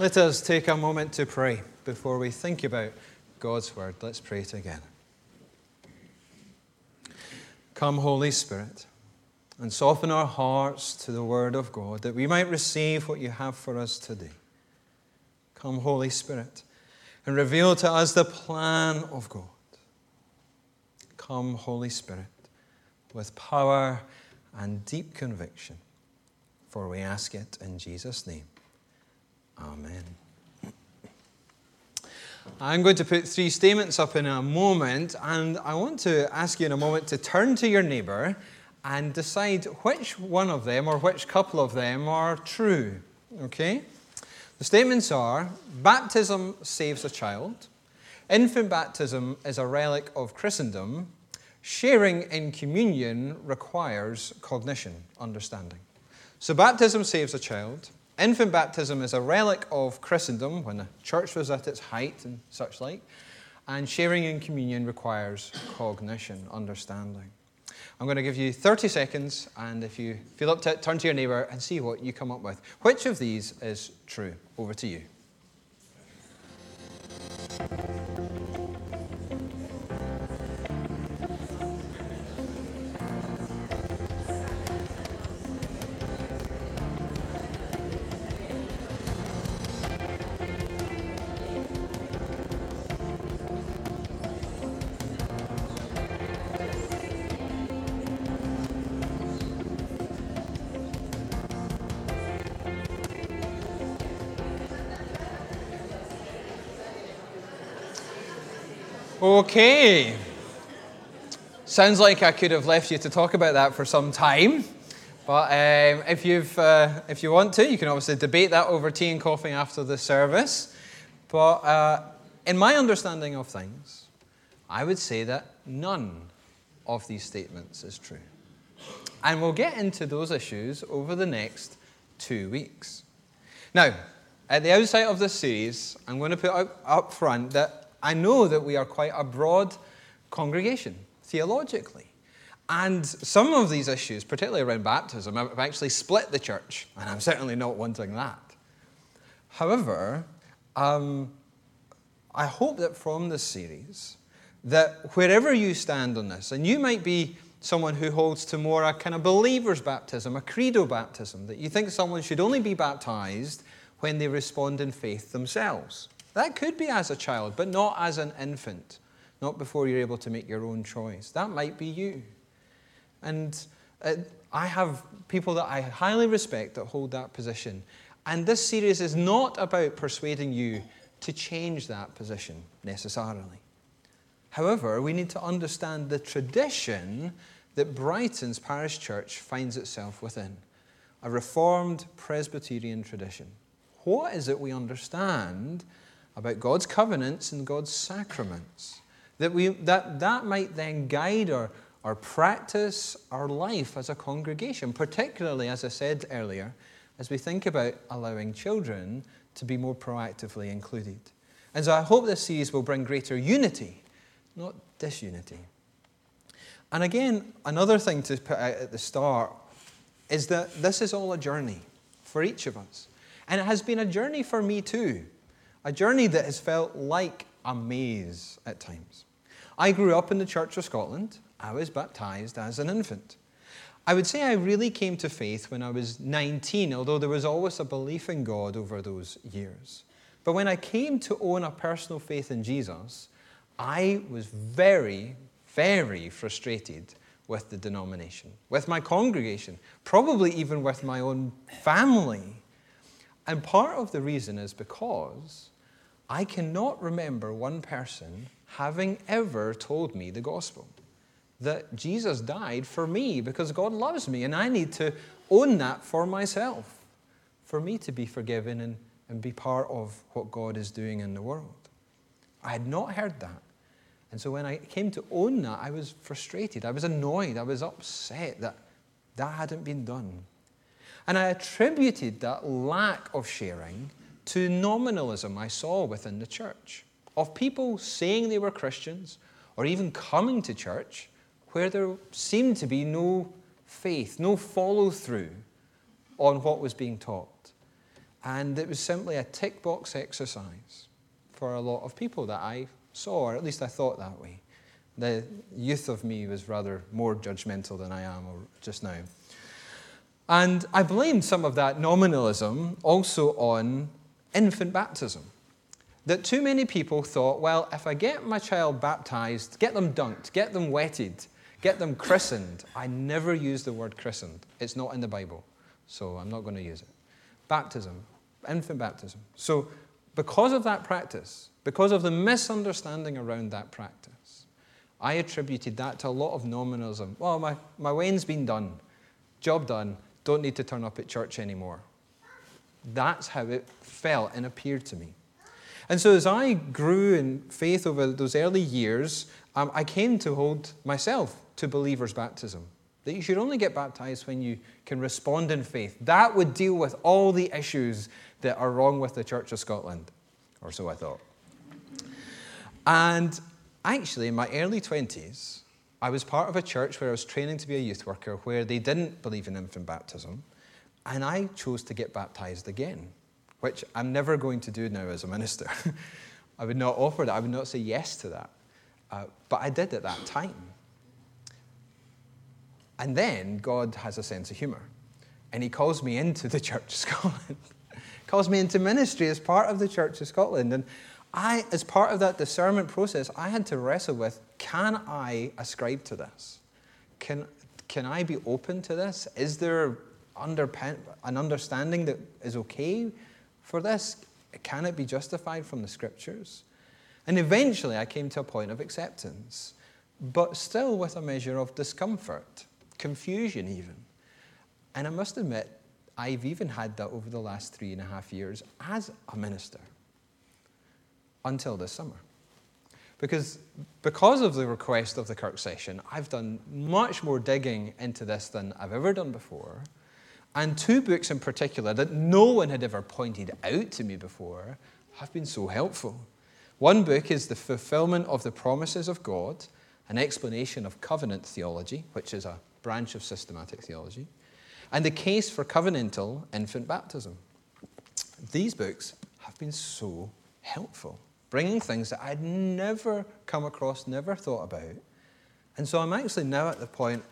Let us take a moment to pray before we think about God's word. Let's pray together. Come, Holy Spirit, and soften our hearts to the word of God that we might receive what you have for us today. Come, Holy Spirit, and reveal to us the plan of God. Come, Holy Spirit, with power and deep conviction, for we ask it in Jesus' name. Amen. I'm going to put three statements up in a moment, and I want to ask you in a moment to turn to your neighbour and decide which one of them or which couple of them are true. Okay? The statements are baptism saves a child, infant baptism is a relic of Christendom, sharing in communion requires cognition, understanding. So, baptism saves a child, Infant baptism is a relic of Christendom when the church was at its height and such like, and sharing in communion requires cognition, understanding. I'm going to give you 30 seconds, and if you feel up to it, turn to your neighbour and see what you come up with. Which of these is true? Over to you. Okay. Sounds like I could have left you to talk about that for some time. But um, if, you've, uh, if you want to, you can obviously debate that over tea and coffee after the service. But uh, in my understanding of things, I would say that none of these statements is true. And we'll get into those issues over the next two weeks. Now, at the outset of this series, I'm going to put up, up front that I know that we are quite a broad congregation theologically. And some of these issues, particularly around baptism, have actually split the church, and I'm certainly not wanting that. However, um, I hope that from this series, that wherever you stand on this, and you might be someone who holds to more a kind of believer's baptism, a credo baptism, that you think someone should only be baptized when they respond in faith themselves. That could be as a child, but not as an infant, not before you're able to make your own choice. That might be you. And uh, I have people that I highly respect that hold that position. And this series is not about persuading you to change that position necessarily. However, we need to understand the tradition that Brightons parish church finds itself within a Reformed Presbyterian tradition. What is it we understand about God's covenants and God's sacraments. That, we, that, that might then guide our, our practice, our life as a congregation, particularly, as I said earlier, as we think about allowing children to be more proactively included. And so I hope this series will bring greater unity, not disunity. And again, another thing to put out at the start is that this is all a journey for each of us. And it has been a journey for me too a journey that has felt like a maze at times. I grew up in the Church of Scotland. I was baptized as an infant. I would say I really came to faith when I was 19, although there was always a belief in God over those years. But when I came to own a personal faith in Jesus, I was very, very frustrated with the denomination, with my congregation, probably even with my own family. And part of the reason is because I cannot remember one person having ever told me the gospel that Jesus died for me because God loves me, and I need to own that for myself, for me to be forgiven and, and be part of what God is doing in the world. I had not heard that. And so when I came to own that, I was frustrated. I was annoyed. I was upset that that hadn't been done. And I attributed that lack of sharing to nominalism I saw within the church of people saying they were Christians or even coming to church where there seemed to be no faith, no follow through on what was being taught. And it was simply a tick box exercise for a lot of people that I saw, or at least I thought that way. The youth of me was rather more judgmental than I am just now. And I blamed some of that nominalism also on infant baptism. That too many people thought, well, if I get my child baptized, get them dunked, get them wetted, get them christened. I never use the word christened, it's not in the Bible, so I'm not going to use it. Baptism, infant baptism. So, because of that practice, because of the misunderstanding around that practice, I attributed that to a lot of nominalism. Well, my, my wean's been done, job done, don't need to turn up at church anymore. That's how it felt and appeared to me. And so, as I grew in faith over those early years, um, I came to hold myself to believer's baptism. That you should only get baptized when you can respond in faith. That would deal with all the issues that are wrong with the Church of Scotland, or so I thought. And actually, in my early 20s, I was part of a church where I was training to be a youth worker where they didn't believe in infant baptism, and I chose to get baptized again, which I'm never going to do now as a minister. I would not offer that, I would not say yes to that. Uh, but I did at that time. And then God has a sense of humor, and He calls me into the Church of Scotland, calls me into ministry as part of the Church of Scotland. And I, as part of that discernment process, I had to wrestle with can I ascribe to this? Can, can I be open to this? Is there underpen, an understanding that is okay for this? Can it be justified from the scriptures? And eventually I came to a point of acceptance, but still with a measure of discomfort, confusion even. And I must admit, I've even had that over the last three and a half years as a minister until this summer. Because, because of the request of the Kirk session, I've done much more digging into this than I've ever done before. And two books in particular that no one had ever pointed out to me before have been so helpful. One book is The Fulfillment of the Promises of God, an explanation of covenant theology, which is a branch of systematic theology, and The Case for Covenantal Infant Baptism. These books have been so helpful bringing things that I'd never come across, never thought about. And so I'm actually now at the point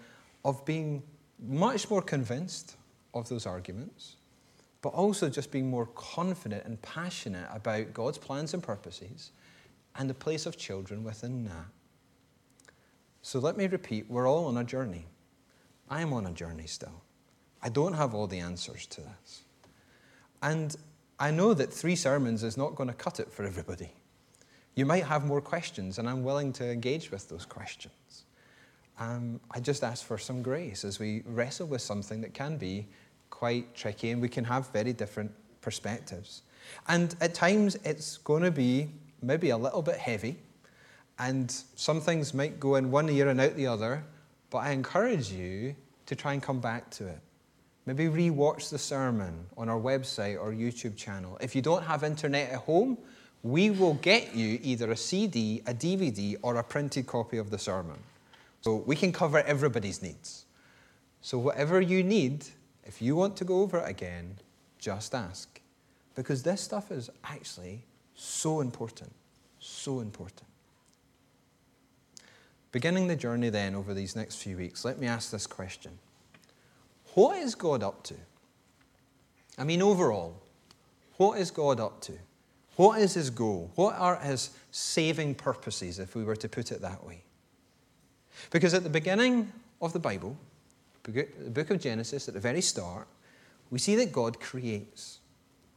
of being much more convinced of those arguments, but also just being more confident and passionate about God's plans and purposes and the place of children within that. So let me repeat we're all on a journey. I am on a journey still. I don't have all the answers to this. And I know that three sermons is not going to cut it for everybody. You might have more questions, and I'm willing to engage with those questions. Um, I just ask for some grace as we wrestle with something that can be quite tricky, and we can have very different perspectives. And at times, it's going to be maybe a little bit heavy, and some things might go in one ear and out the other, but I encourage you to try and come back to it. Maybe re-watch the sermon on our website or YouTube channel. If you don't have internet at home, we will get you either a CD, a DVD, or a printed copy of the sermon. So we can cover everybody's needs. So, whatever you need, if you want to go over it again, just ask. Because this stuff is actually so important. So important. Beginning the journey then over these next few weeks, let me ask this question What is God up to? I mean, overall, what is God up to? What is his goal? What are his saving purposes, if we were to put it that way? Because at the beginning of the Bible, the book of Genesis, at the very start, we see that God creates.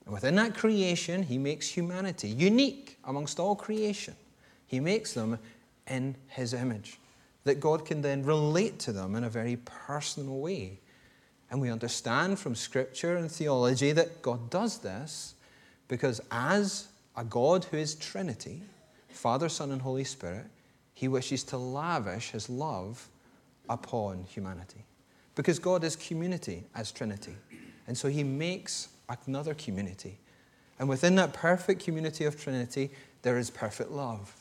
And within that creation, he makes humanity unique amongst all creation. He makes them in his image, that God can then relate to them in a very personal way. And we understand from scripture and theology that God does this because as a God who is Trinity, Father, Son, and Holy Spirit, he wishes to lavish his love upon humanity. Because God is community as Trinity. And so he makes another community. And within that perfect community of Trinity, there is perfect love.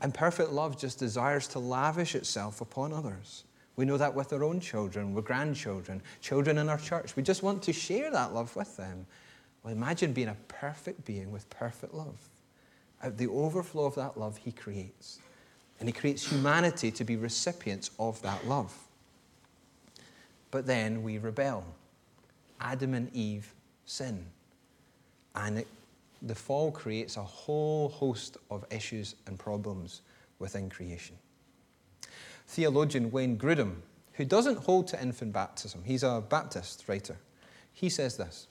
And perfect love just desires to lavish itself upon others. We know that with our own children, with grandchildren, children in our church. We just want to share that love with them Well, imagine being a perfect being with perfect love. Out the overflow of that love, he creates. And he creates humanity to be recipients of that love. But then we rebel. Adam and Eve sin. And it, the fall creates a whole host of issues and problems within creation. Theologian Wayne Grudem, who doesn't hold to infant baptism, he's a Baptist writer, he says this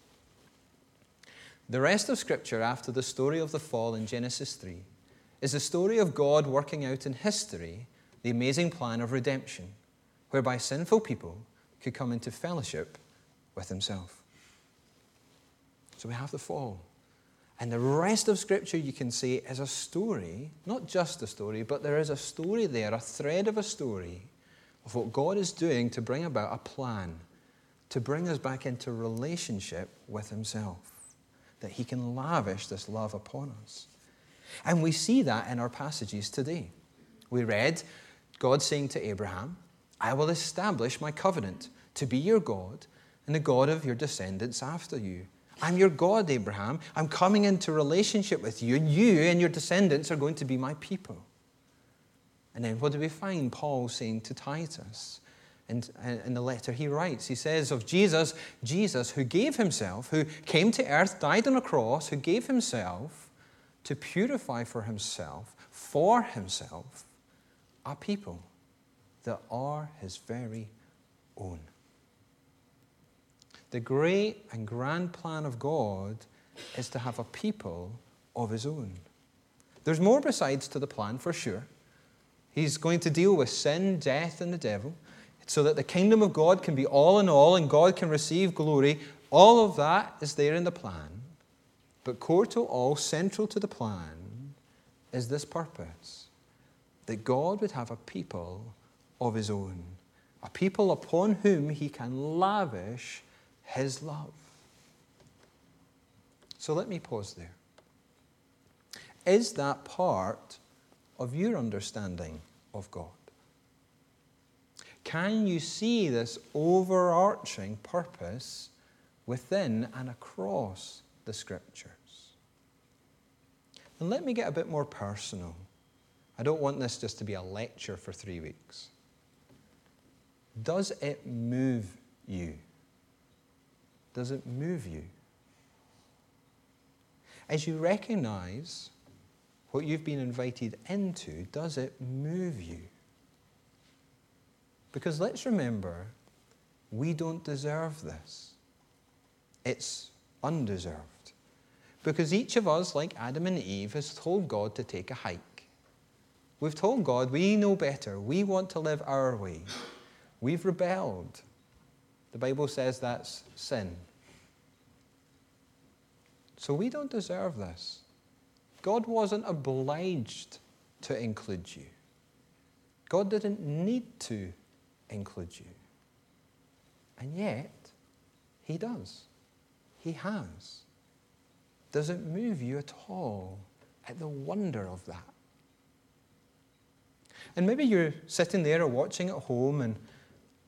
The rest of Scripture after the story of the fall in Genesis 3 is the story of God working out in history the amazing plan of redemption, whereby sinful people could come into fellowship with Himself. So we have the fall. And the rest of Scripture, you can see, is a story, not just a story, but there is a story there, a thread of a story of what God is doing to bring about a plan, to bring us back into relationship with Himself, that He can lavish this love upon us. And we see that in our passages today. We read God saying to Abraham, I will establish my covenant to be your God and the God of your descendants after you. I'm your God, Abraham. I'm coming into relationship with you, and you and your descendants are going to be my people. And then what do we find Paul saying to Titus? And in the letter he writes, he says of Jesus, Jesus who gave himself, who came to earth, died on a cross, who gave himself to purify for himself, for himself, a people that are his very own. The great and grand plan of God is to have a people of his own. There's more besides to the plan, for sure. He's going to deal with sin, death, and the devil so that the kingdom of God can be all in all and God can receive glory. All of that is there in the plan. But core to all, central to the plan, is this purpose that God would have a people of his own, a people upon whom he can lavish his love. So let me pause there. Is that part of your understanding of God? Can you see this overarching purpose within and across the scriptures? And let me get a bit more personal. I don't want this just to be a lecture for three weeks. Does it move you? Does it move you? As you recognize what you've been invited into, does it move you? Because let's remember, we don't deserve this. It's undeserved. Because each of us, like Adam and Eve, has told God to take a hike. We've told God we know better. We want to live our way. We've rebelled. The Bible says that's sin. So we don't deserve this. God wasn't obliged to include you. God didn't need to include you. And yet, He does. He has. Does it move you at all at the wonder of that? And maybe you're sitting there or watching at home and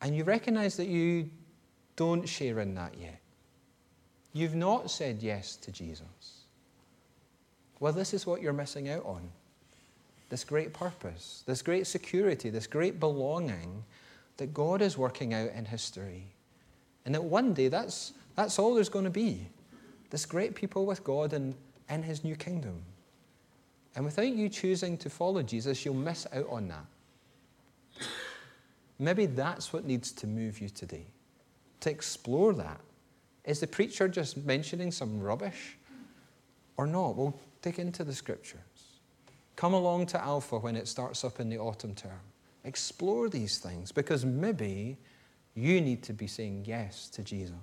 and you recognize that you don't share in that yet. You've not said yes to Jesus. Well, this is what you're missing out on this great purpose, this great security, this great belonging that God is working out in history. And that one day that's, that's all there's going to be this great people with God and in His new kingdom. And without you choosing to follow Jesus, you'll miss out on that. Maybe that's what needs to move you today, to explore that. Is the preacher just mentioning some rubbish or not? We'll dig into the scriptures. Come along to Alpha when it starts up in the autumn term. Explore these things because maybe you need to be saying yes to Jesus.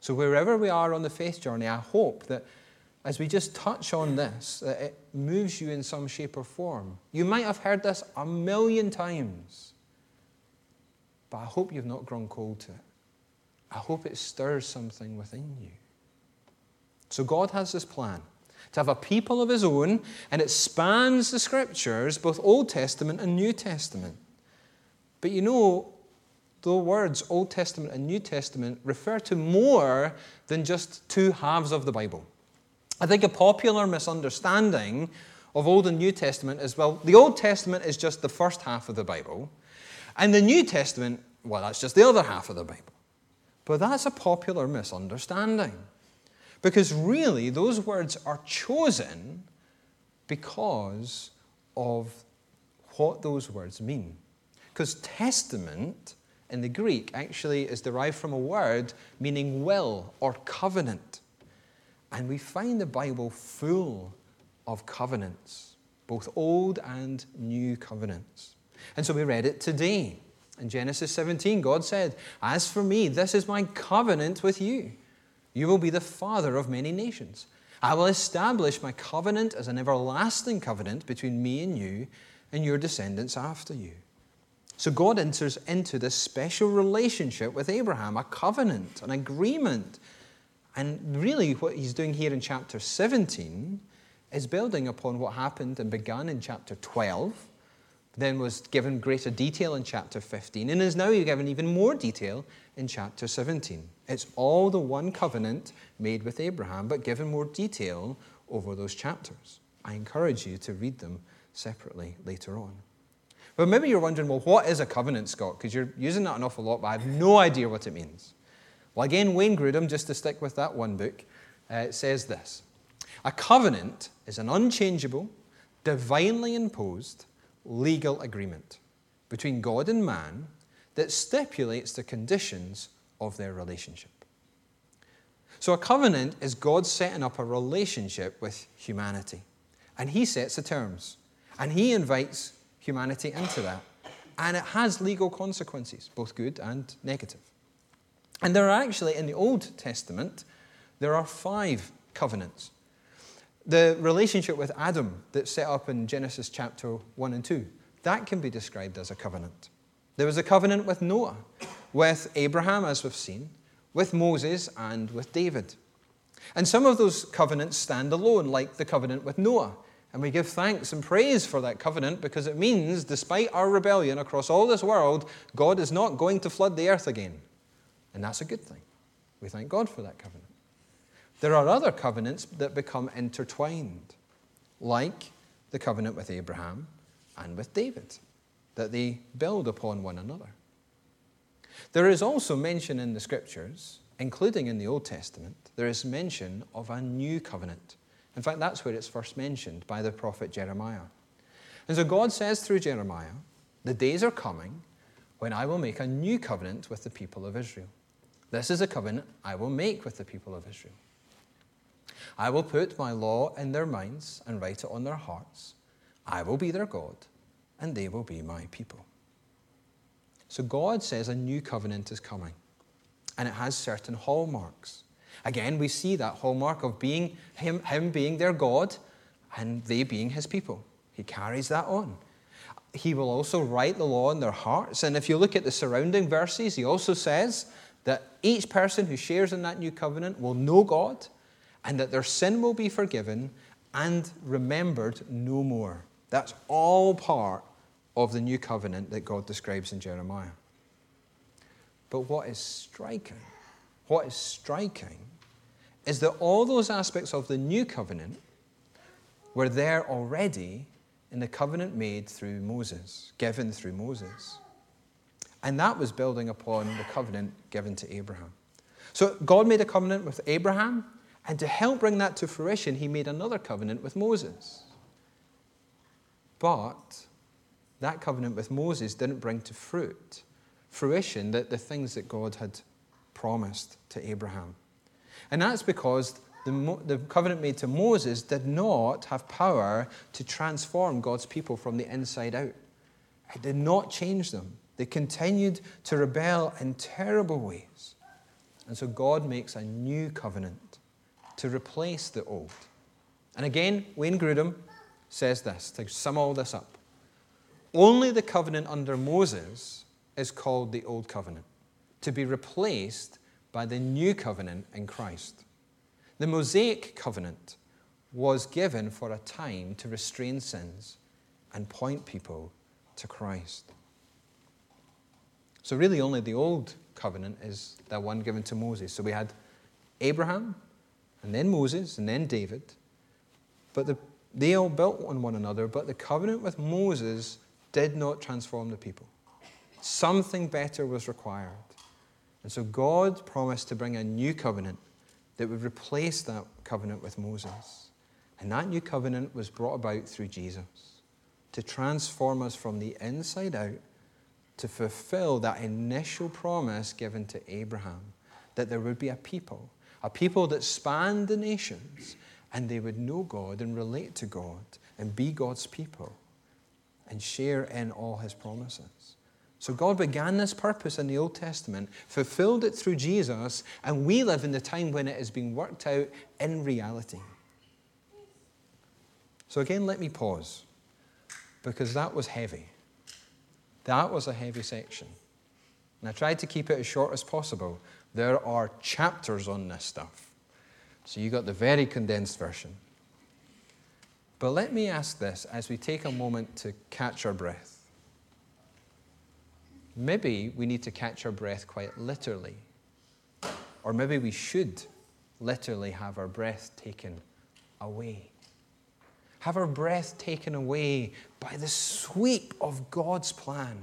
So, wherever we are on the faith journey, I hope that as we just touch on this, that it moves you in some shape or form. You might have heard this a million times. But I hope you've not grown cold to it. I hope it stirs something within you. So God has this plan to have a people of his own, and it spans the scriptures, both Old Testament and New Testament. But you know, the words Old Testament and New Testament refer to more than just two halves of the Bible. I think a popular misunderstanding of Old and New Testament is well, the Old Testament is just the first half of the Bible, and the New Testament, well, that's just the other half of the Bible. But that's a popular misunderstanding. Because really, those words are chosen because of what those words mean. Because testament in the Greek actually is derived from a word meaning will or covenant. And we find the Bible full of covenants, both old and new covenants. And so we read it today. In Genesis 17, God said, As for me, this is my covenant with you. You will be the father of many nations. I will establish my covenant as an everlasting covenant between me and you and your descendants after you. So God enters into this special relationship with Abraham, a covenant, an agreement. And really, what he's doing here in chapter 17 is building upon what happened and began in chapter 12, then was given greater detail in chapter 15, and is now given even more detail in chapter 17. It's all the one covenant made with Abraham, but given more detail over those chapters. I encourage you to read them separately later on. But maybe you're wondering, well, what is a covenant, Scott? Because you're using that an awful lot, but I have no idea what it means. Well, again, Wayne Grudem, just to stick with that one book, uh, says this A covenant is an unchangeable, divinely imposed legal agreement between God and man that stipulates the conditions of their relationship. So, a covenant is God setting up a relationship with humanity. And He sets the terms. And He invites humanity into that. And it has legal consequences, both good and negative. And there are actually, in the Old Testament, there are five covenants. The relationship with Adam that's set up in Genesis chapter 1 and 2, that can be described as a covenant. There was a covenant with Noah, with Abraham, as we've seen, with Moses, and with David. And some of those covenants stand alone, like the covenant with Noah. And we give thanks and praise for that covenant because it means, despite our rebellion across all this world, God is not going to flood the earth again. And that's a good thing. We thank God for that covenant. There are other covenants that become intertwined, like the covenant with Abraham and with David, that they build upon one another. There is also mention in the scriptures, including in the Old Testament, there is mention of a new covenant. In fact, that's where it's first mentioned by the prophet Jeremiah. And so God says through Jeremiah, The days are coming when I will make a new covenant with the people of Israel. This is a covenant I will make with the people of Israel. I will put my law in their minds and write it on their hearts. I will be their God, and they will be my people. So God says a new covenant is coming, and it has certain hallmarks. Again, we see that hallmark of being him, him being their God and they being his people. He carries that on. He will also write the law in their hearts. And if you look at the surrounding verses, he also says that each person who shares in that new covenant will know God and that their sin will be forgiven and remembered no more. That's all part of the new covenant that God describes in Jeremiah. But what is striking, what is striking is that all those aspects of the new covenant were there already in the covenant made through Moses, given through Moses. And that was building upon the covenant given to Abraham. So God made a covenant with Abraham, and to help bring that to fruition, he made another covenant with Moses. But that covenant with Moses didn't bring to fruit, fruition, that the things that God had promised to Abraham. And that's because the, the covenant made to Moses did not have power to transform God's people from the inside out. It did not change them. They continued to rebel in terrible ways. And so God makes a new covenant to replace the old. And again, Wayne Grudem says this to sum all this up. Only the covenant under Moses is called the Old Covenant, to be replaced by the new covenant in Christ. The Mosaic covenant was given for a time to restrain sins and point people to Christ. So, really, only the old covenant is the one given to Moses. So, we had Abraham, and then Moses, and then David. But the, they all built on one another, but the covenant with Moses did not transform the people. Something better was required. And so God promised to bring a new covenant that would replace that covenant with Moses. And that new covenant was brought about through Jesus to transform us from the inside out to fulfill that initial promise given to Abraham that there would be a people, a people that spanned the nations, and they would know God and relate to God and be God's people and share in all his promises. So God began this purpose in the Old Testament, fulfilled it through Jesus, and we live in the time when it is being worked out in reality. So again, let me pause because that was heavy. That was a heavy section. And I tried to keep it as short as possible. There are chapters on this stuff. So you got the very condensed version. But let me ask this as we take a moment to catch our breath. Maybe we need to catch our breath quite literally. Or maybe we should literally have our breath taken away have our breath taken away by the sweep of God's plan.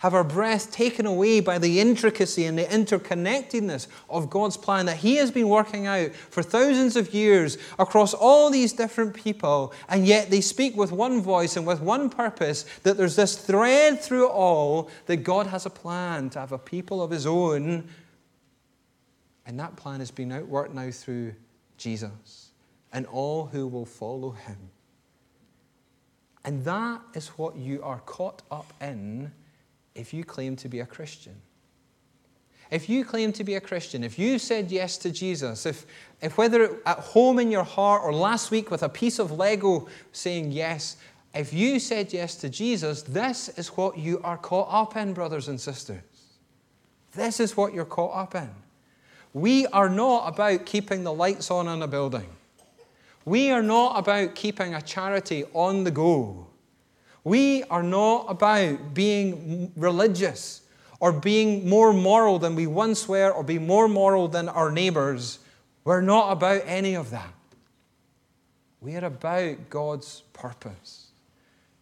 Have our breath taken away by the intricacy and the interconnectedness of God's plan that He has been working out for thousands of years across all these different people, and yet they speak with one voice and with one purpose that there's this thread through it all that God has a plan to have a people of His own. And that plan has been outworked now through Jesus and all who will follow Him. And that is what you are caught up in if you claim to be a Christian. If you claim to be a Christian, if you said yes to Jesus, if, if whether at home in your heart or last week with a piece of Lego saying yes, if you said yes to Jesus, this is what you are caught up in, brothers and sisters. This is what you're caught up in. We are not about keeping the lights on in a building. We are not about keeping a charity on the go. We are not about being religious or being more moral than we once were or being more moral than our neighbors. We're not about any of that. We are about God's purpose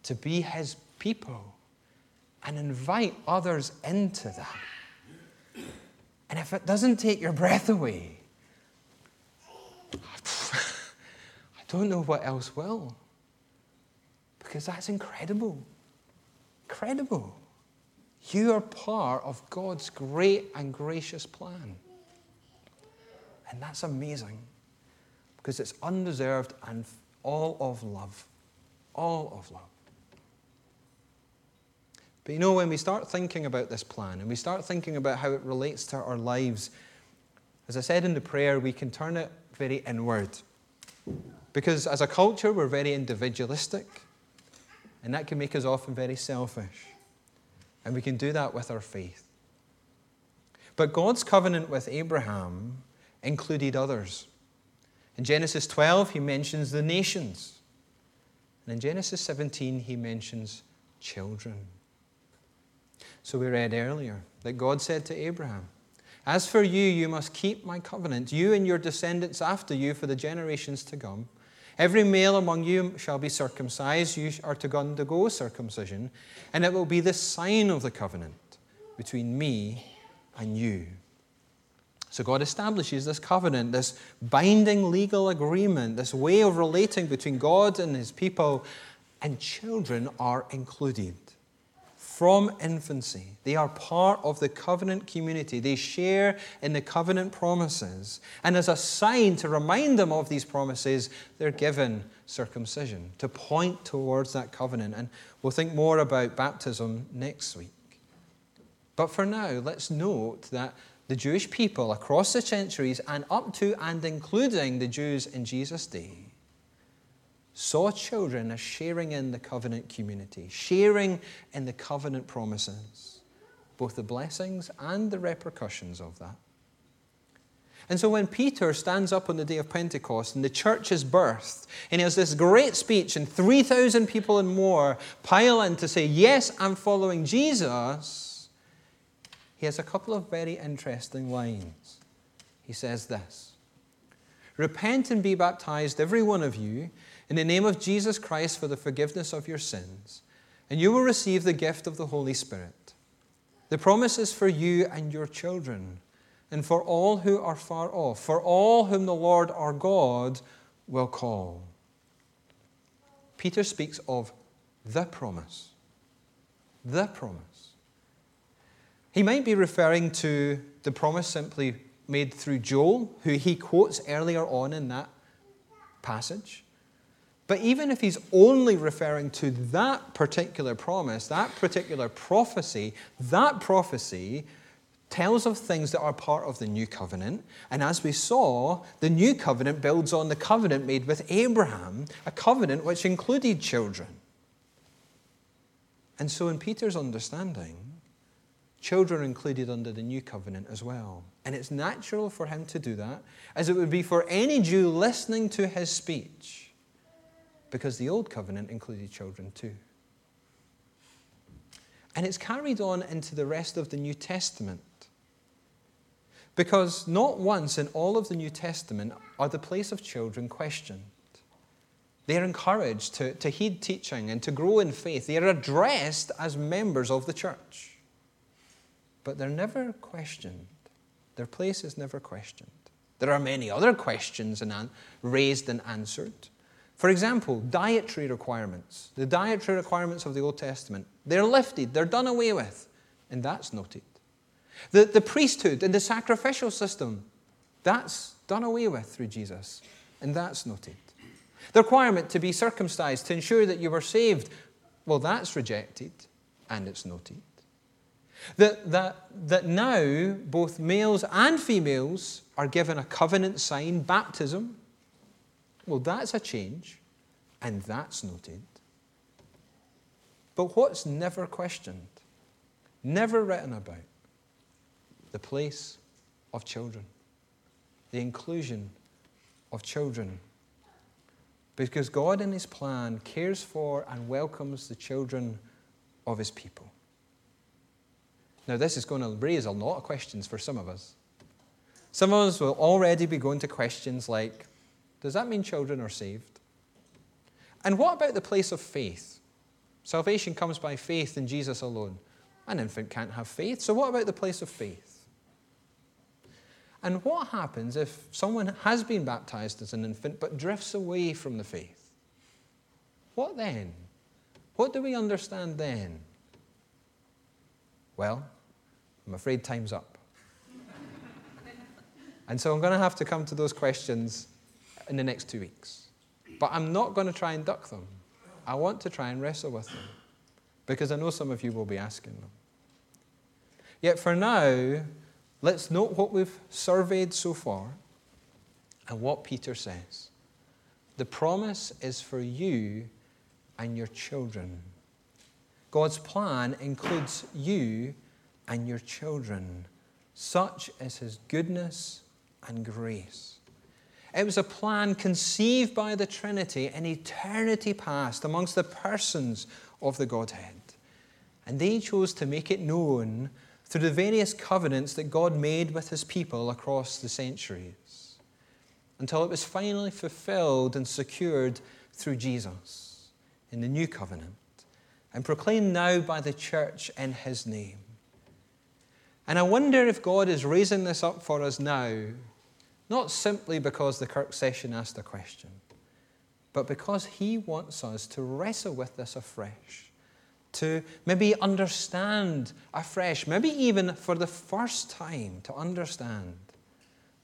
to be His people and invite others into that. And if it doesn't take your breath away, I don't know what else will. Because that's incredible. Incredible. You are part of God's great and gracious plan. And that's amazing because it's undeserved and all of love. All of love. But you know, when we start thinking about this plan and we start thinking about how it relates to our lives, as I said in the prayer, we can turn it very inward. Because as a culture, we're very individualistic, and that can make us often very selfish. And we can do that with our faith. But God's covenant with Abraham included others. In Genesis 12, he mentions the nations. And in Genesis 17, he mentions children. So we read earlier that God said to Abraham, As for you, you must keep my covenant, you and your descendants after you for the generations to come. Every male among you shall be circumcised. You are to undergo circumcision, and it will be the sign of the covenant between me and you. So God establishes this covenant, this binding legal agreement, this way of relating between God and his people, and children are included from infancy. They are part of the covenant community. They share in the covenant promises. And as a sign to remind them of these promises, they're given circumcision to point towards that covenant. And we'll think more about baptism next week. But for now, let's note that the Jewish people across the centuries and up to and including the Jews in Jesus' day saw children as sharing in the covenant community, sharing in the covenant promises, both the blessings and the repercussions of that. And so when Peter stands up on the day of Pentecost and the church is birthed, and he has this great speech, and 3,000 people and more pile in to say, Yes, I'm following Jesus, he has a couple of very interesting lines. He says this Repent and be baptized, every one of you, in the name of Jesus Christ for the forgiveness of your sins, and you will receive the gift of the Holy Spirit. The promise is for you and your children, and for all who are far off, for all whom the Lord our God will call. Peter speaks of the promise. The promise. He might be referring to the promise simply made through Joel, who he quotes earlier on in that passage. But even if he's only referring to that particular promise, that particular prophecy, that prophecy tells of things that are part of the new covenant. And as we saw, the new covenant builds on the covenant made with Abraham, a covenant which included children. And so, in Peter's understanding, children are included under the new covenant as well. And it's natural for him to do that, as it would be for any Jew listening to his speech, because the old covenant included children too. And it's carried on into the rest of the New Testament. Because not once in all of the New Testament are the place of children questioned. They're encouraged to, to heed teaching and to grow in faith. They are addressed as members of the church. But they're never questioned. Their place is never questioned. There are many other questions raised and answered. For example, dietary requirements. The dietary requirements of the Old Testament, they're lifted, they're done away with, and that's noted. The, the priesthood and the sacrificial system, that's done away with through Jesus, and that's noted. The requirement to be circumcised to ensure that you were saved, well, that's rejected, and it's noted. That, that, that now both males and females are given a covenant sign, baptism. Well, that's a change, and that's noted. But what's never questioned, never written about? The place of children, the inclusion of children. Because God, in His plan, cares for and welcomes the children of His people. Now, this is going to raise a lot of questions for some of us. Some of us will already be going to questions like Does that mean children are saved? And what about the place of faith? Salvation comes by faith in Jesus alone. An infant can't have faith, so what about the place of faith? And what happens if someone has been baptized as an infant but drifts away from the faith? What then? What do we understand then? Well, I'm afraid time's up. and so I'm going to have to come to those questions in the next two weeks. But I'm not going to try and duck them. I want to try and wrestle with them because I know some of you will be asking them. Yet for now, let's note what we've surveyed so far and what Peter says. The promise is for you and your children. God's plan includes you and your children. Such is his goodness and grace. It was a plan conceived by the Trinity in eternity past amongst the persons of the Godhead. And they chose to make it known through the various covenants that God made with his people across the centuries until it was finally fulfilled and secured through Jesus in the new covenant and proclaimed now by the church in his name. And I wonder if God is raising this up for us now, not simply because the Kirk session asked a question, but because He wants us to wrestle with this afresh, to maybe understand afresh, maybe even for the first time, to understand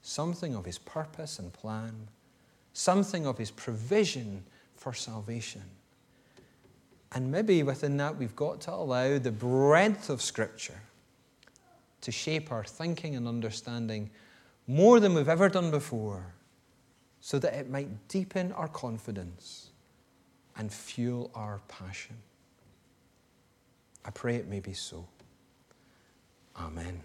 something of His purpose and plan, something of His provision for salvation. And maybe within that, we've got to allow the breadth of Scripture to shape our thinking and understanding more than we've ever done before, so that it might deepen our confidence and fuel our passion. I pray it may be so. Amen.